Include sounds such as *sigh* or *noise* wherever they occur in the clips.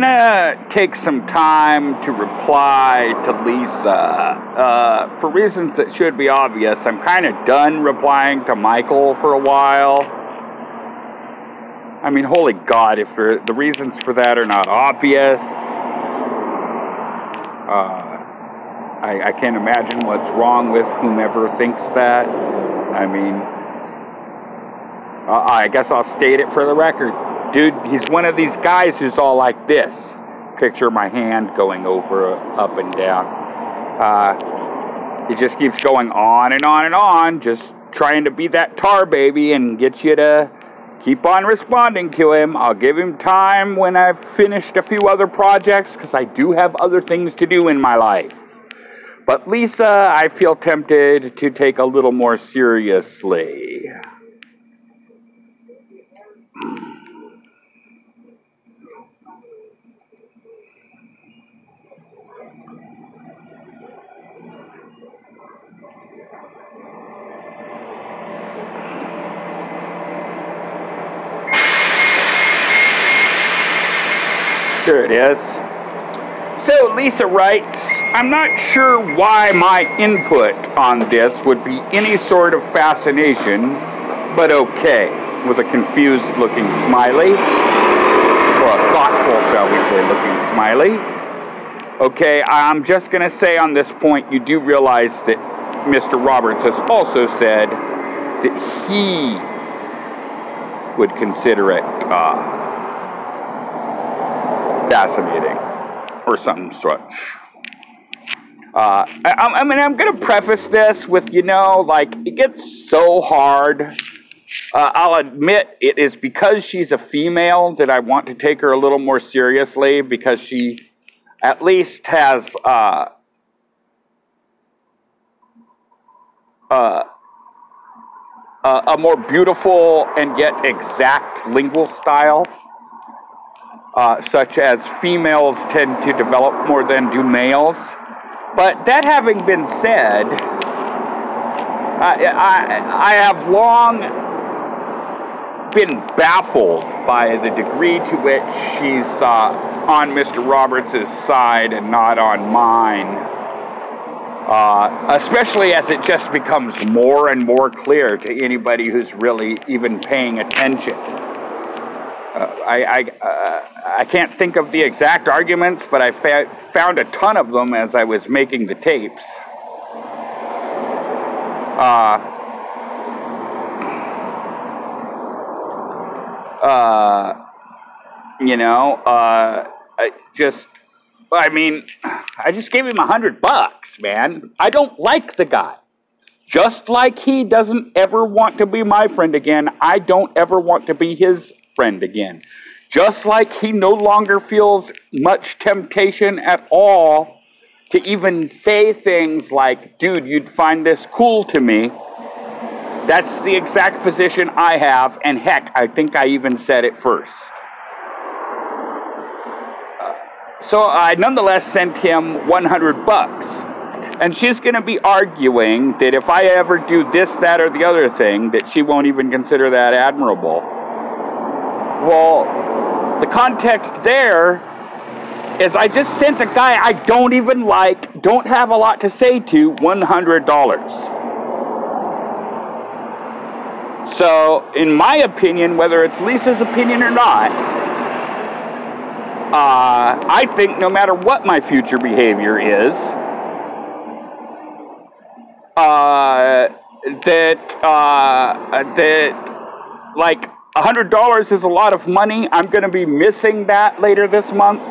gonna take some time to reply to Lisa. Uh, for reasons that should be obvious, I'm kind of done replying to Michael for a while. I mean, holy God, if the reasons for that are not obvious, uh, I, I can't imagine what's wrong with whomever thinks that. I mean, uh, I guess I'll state it for the record. Dude, he's one of these guys who's all like this. Picture my hand going over, up and down. Uh, he just keeps going on and on and on, just trying to be that tar baby and get you to keep on responding to him. I'll give him time when I've finished a few other projects because I do have other things to do in my life. But Lisa, I feel tempted to take a little more seriously. Here it is. So Lisa writes, I'm not sure why my input on this would be any sort of fascination, but okay, with a confused looking smiley, or a thoughtful, shall we say, looking smiley. Okay, I'm just going to say on this point, you do realize that Mr. Roberts has also said that he would consider it uh, fascinating or something such. Uh, I, I, mean, I'm going to preface this with, you know, like, it gets so hard. Uh, I'll admit it is because she's a female that I want to take her a little more seriously because she at least has uh, uh a more beautiful and yet exact lingual style. Uh, such as females tend to develop more than do males. But that having been said, I, I, I have long been baffled by the degree to which she's uh, on Mr. Roberts' side and not on mine. Uh, especially as it just becomes more and more clear to anybody who's really even paying attention. I, I, uh, I can't think of the exact arguments, but I fa- found a ton of them as I was making the tapes. Uh, uh, you know, uh, I just, I mean, I just gave him a hundred bucks, man. I don't like the guy. Just like he doesn't ever want to be my friend again, I don't ever want to be his friend again. Just like he no longer feels much temptation at all to even say things like, dude, you'd find this cool to me. That's the exact position I have, and heck, I think I even said it first. Uh, so I nonetheless sent him 100 bucks. And she's going to be arguing that if I ever do this, that, or the other thing, that she won't even consider that admirable. Well, the context there is I just sent a guy I don't even like, don't have a lot to say to, $100. So, in my opinion, whether it's Lisa's opinion or not, uh, I think no matter what my future behavior is, uh, that uh, that like $100 is a lot of money. I'm going to be missing that later this month.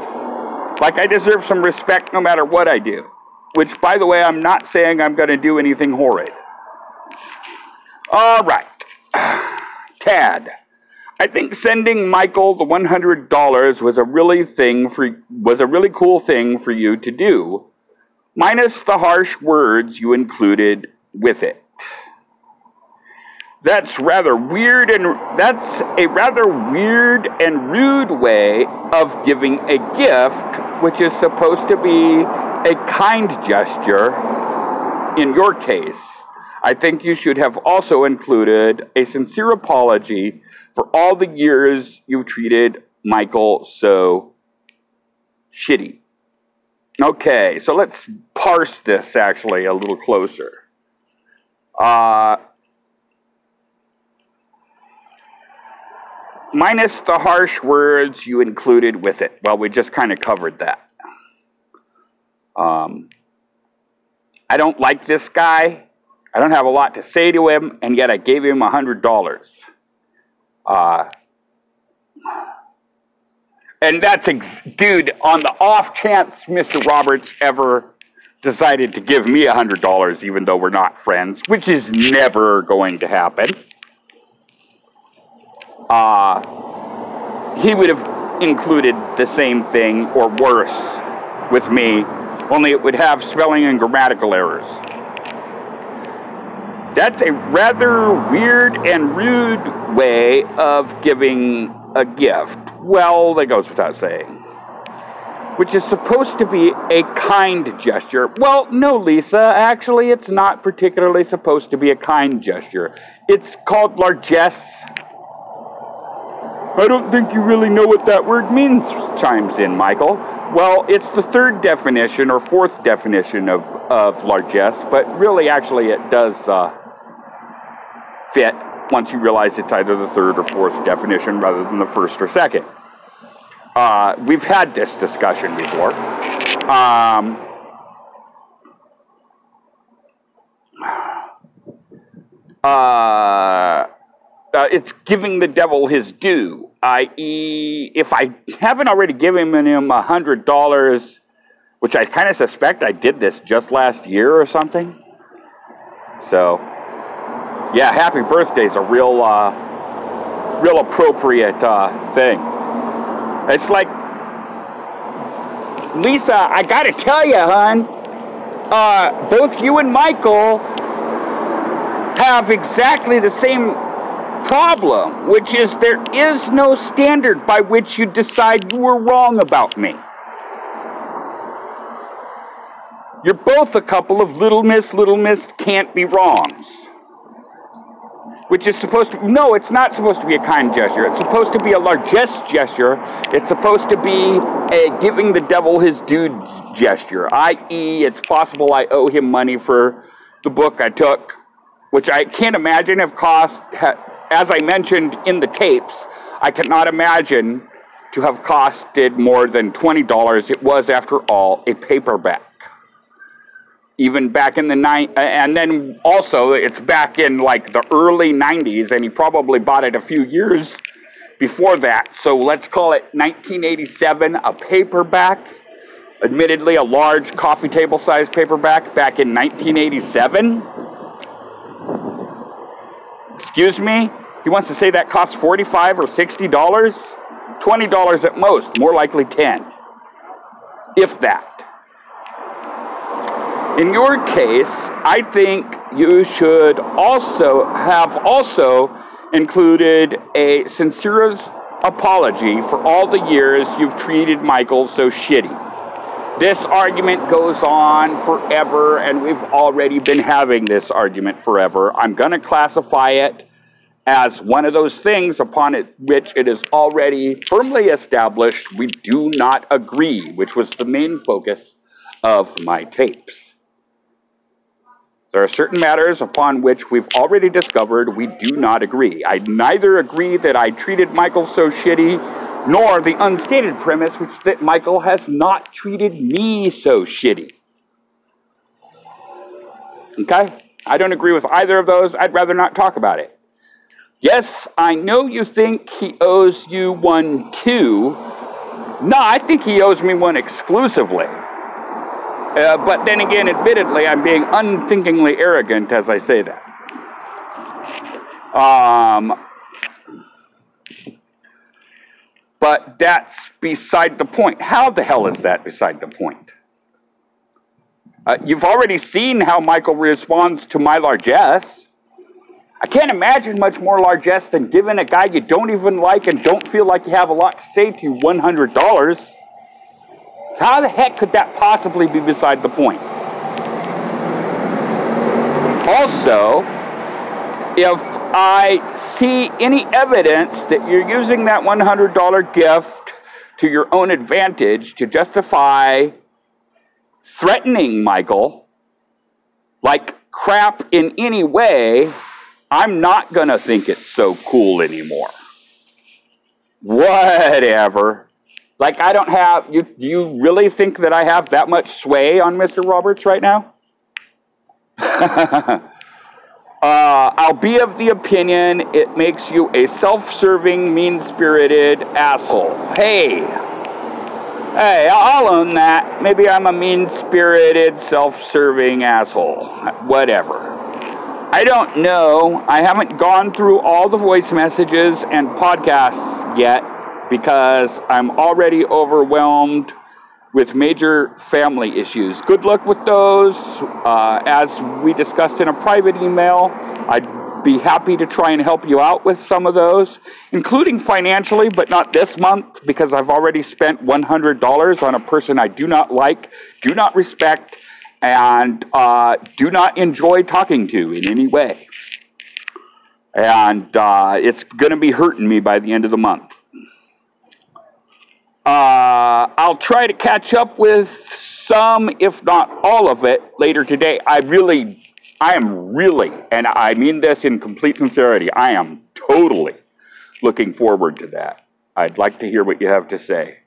Like, I deserve some respect no matter what I do. Which, by the way, I'm not saying I'm going to do anything horrid. All right. *sighs* Tad. I think sending Michael the $100 was a really thing for was a really cool thing for you to do, minus the harsh words you included with it that's rather weird and that's a rather weird and rude way of giving a gift which is supposed to be a kind gesture in your case i think you should have also included a sincere apology for all the years you've treated michael so shitty. Okay, so let's parse this actually a little closer. Uh, minus the harsh words you included with it. Well, we just kind of covered that. Um, I don't like this guy. I don't have a lot to say to him, and yet I gave him a $100. Uh, and that's, ex- dude, on the off chance Mr. Roberts ever decided to give me a $100, even though we're not friends, which is never going to happen, uh, he would have included the same thing or worse with me, only it would have spelling and grammatical errors. That's a rather weird and rude way of giving a gift. Well, that goes without saying. Which is supposed to be a kind gesture. Well, no, Lisa, actually, it's not particularly supposed to be a kind gesture. It's called largesse. I don't think you really know what that word means, chimes in Michael. Well, it's the third definition or fourth definition of, of largesse, but really, actually, it does uh, fit once you realize it's either the third or fourth definition rather than the first or second. Uh, we've had this discussion before. Um, uh, uh, it's giving the devil his due, i.e., if I haven't already given him a hundred dollars, which I kind of suspect I did this just last year or something. So, yeah, happy birthday is a real, uh, real appropriate uh, thing. It's like, Lisa, I gotta tell you, hon, uh, both you and Michael have exactly the same problem, which is there is no standard by which you decide you were wrong about me. You're both a couple of little miss, little miss can't be wrongs. Which is supposed to no it's not supposed to be a kind gesture. It's supposed to be a largesse gesture. It's supposed to be a giving the devil his due gesture i.e it's possible i owe him money for the book i took which i can't imagine have cost as i mentioned in the tapes i cannot imagine to have costed more than $20 it was after all a paperback even back in the night, and then also it's back in like the early 90s, and he probably bought it a few years before that. So let's call it 1987, a paperback, admittedly a large coffee table sized paperback back in 1987. Excuse me? He wants to say that costs 45 or $60? $20 at most, more likely 10. If that. In your case, I think you should also have also included a sincere apology for all the years you've treated Michael so shitty. This argument goes on forever, and we've already been having this argument forever. I'm going to classify it as one of those things upon it, which it is already firmly established we do not agree, which was the main focus of my tapes. There are certain matters upon which we've already discovered we do not agree. I neither agree that I treated Michael so shitty, nor the unstated premise which that Michael has not treated me so shitty. Okay? I don't agree with either of those. I'd rather not talk about it. Yes, I know you think he owes you one too. No, I think he owes me one exclusively. Uh, but then again, admittedly, I'm being unthinkingly arrogant as I say that. Um, but that's beside the point. How the hell is that beside the point? Uh, you've already seen how Michael responds to my largesse. I can't imagine much more largesse than giving a guy you don't even like and don't feel like you have a lot to say to $100. How the heck could that possibly be beside the point? Also, if I see any evidence that you're using that $100 gift to your own advantage to justify threatening Michael like crap in any way, I'm not going to think it's so cool anymore. Whatever. Like, I don't have, you, do you really think that I have that much sway on Mr. Roberts right now? *laughs* uh, I'll be of the opinion it makes you a self serving, mean spirited asshole. Hey, hey, I'll own that. Maybe I'm a mean spirited, self serving asshole. Whatever. I don't know. I haven't gone through all the voice messages and podcasts yet because I'm already overwhelmed with major family issues. Good luck with those. Uh, as we discussed in a private email, I'd be happy to try and help you out with some of those, including financially, but not this month because I've already spent $100 on a person I do not like, do not respect, and uh, do not enjoy talking to in any way. And uh, it's going to be hurting me by the end of the month. Uh, I'll try to catch up with some, if not all of it, later today. I really, I am really, and I mean this in complete sincerity, I am totally looking forward to that. I'd like to hear what you have to say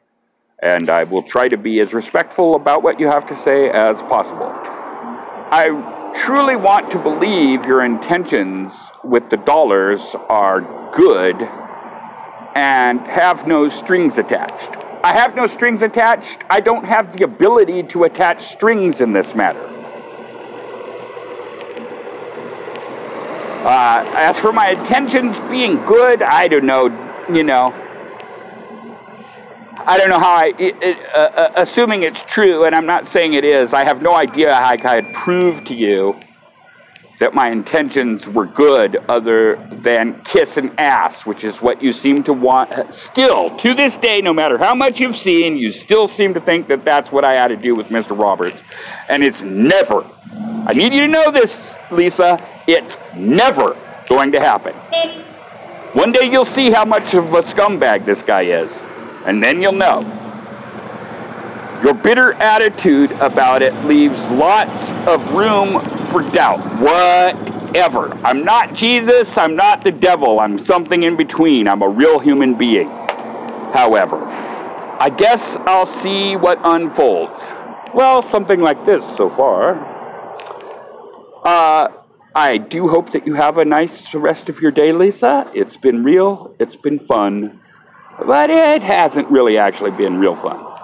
and I will try to be as respectful about what you have to say as possible. I truly want to believe your intentions with the dollars are good and have no strings attached. I have no strings attached. I don't have the ability to attach strings in this matter. Uh, as for my intentions being good, I don't know, you know, I don't know how I, it, it, uh, uh, assuming it's true, and I'm not saying it is, I have no idea how I could prove to you that my intentions were good other than kiss an ass, which is what you seem to want. Still, to this day, no matter how much you've seen, you still seem to think that that's what I had to do with Mr. Roberts. And it's never, I need you to know this, Lisa, it's never going to happen. One day you'll see how much of a scumbag this guy is and then you'll know. Your bitter attitude about it leaves lots of room for doubt. Whatever. I'm not Jesus, I'm not the devil, I'm something in between. I'm a real human being. However, I guess I'll see what unfolds. Well, something like this so far. Uh, I do hope that you have a nice rest of your day, Lisa. It's been real, it's been fun. But it hasn't really actually been real fun.